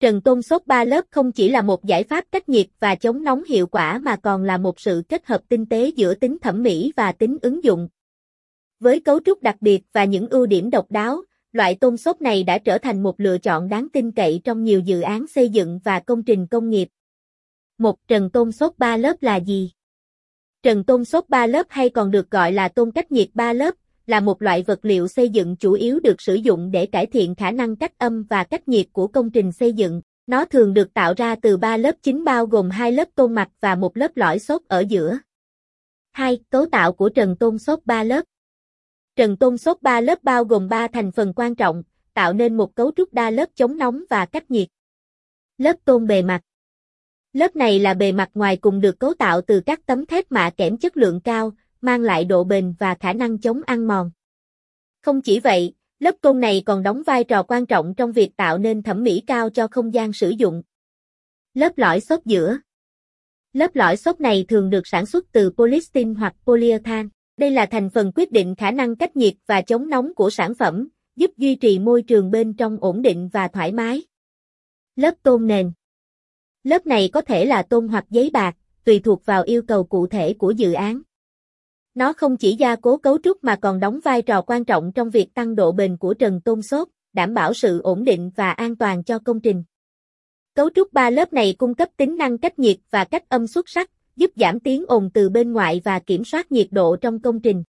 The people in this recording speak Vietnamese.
Trần tôn xốp 3 lớp không chỉ là một giải pháp cách nhiệt và chống nóng hiệu quả mà còn là một sự kết hợp tinh tế giữa tính thẩm mỹ và tính ứng dụng. Với cấu trúc đặc biệt và những ưu điểm độc đáo, loại tôn xốp này đã trở thành một lựa chọn đáng tin cậy trong nhiều dự án xây dựng và công trình công nghiệp. Một trần tôn xốp 3 lớp là gì? Trần tôn xốp 3 lớp hay còn được gọi là tôn cách nhiệt 3 lớp, là một loại vật liệu xây dựng chủ yếu được sử dụng để cải thiện khả năng cách âm và cách nhiệt của công trình xây dựng. Nó thường được tạo ra từ 3 lớp chính bao gồm hai lớp tôn mặt và một lớp lõi xốp ở giữa. 2. Cấu tạo của trần tôn xốp 3 lớp Trần tôn xốp 3 lớp bao gồm 3 thành phần quan trọng, tạo nên một cấu trúc đa lớp chống nóng và cách nhiệt. Lớp tôn bề mặt Lớp này là bề mặt ngoài cùng được cấu tạo từ các tấm thép mạ kẽm chất lượng cao, mang lại độ bền và khả năng chống ăn mòn. Không chỉ vậy, lớp tôn này còn đóng vai trò quan trọng trong việc tạo nên thẩm mỹ cao cho không gian sử dụng. Lớp lõi xốp giữa Lớp lõi xốp này thường được sản xuất từ polystyrene hoặc polyurethane. Đây là thành phần quyết định khả năng cách nhiệt và chống nóng của sản phẩm, giúp duy trì môi trường bên trong ổn định và thoải mái. Lớp tôn nền Lớp này có thể là tôn hoặc giấy bạc, tùy thuộc vào yêu cầu cụ thể của dự án. Nó không chỉ gia cố cấu trúc mà còn đóng vai trò quan trọng trong việc tăng độ bền của trần tôn xốp, đảm bảo sự ổn định và an toàn cho công trình. Cấu trúc ba lớp này cung cấp tính năng cách nhiệt và cách âm xuất sắc, giúp giảm tiếng ồn từ bên ngoài và kiểm soát nhiệt độ trong công trình.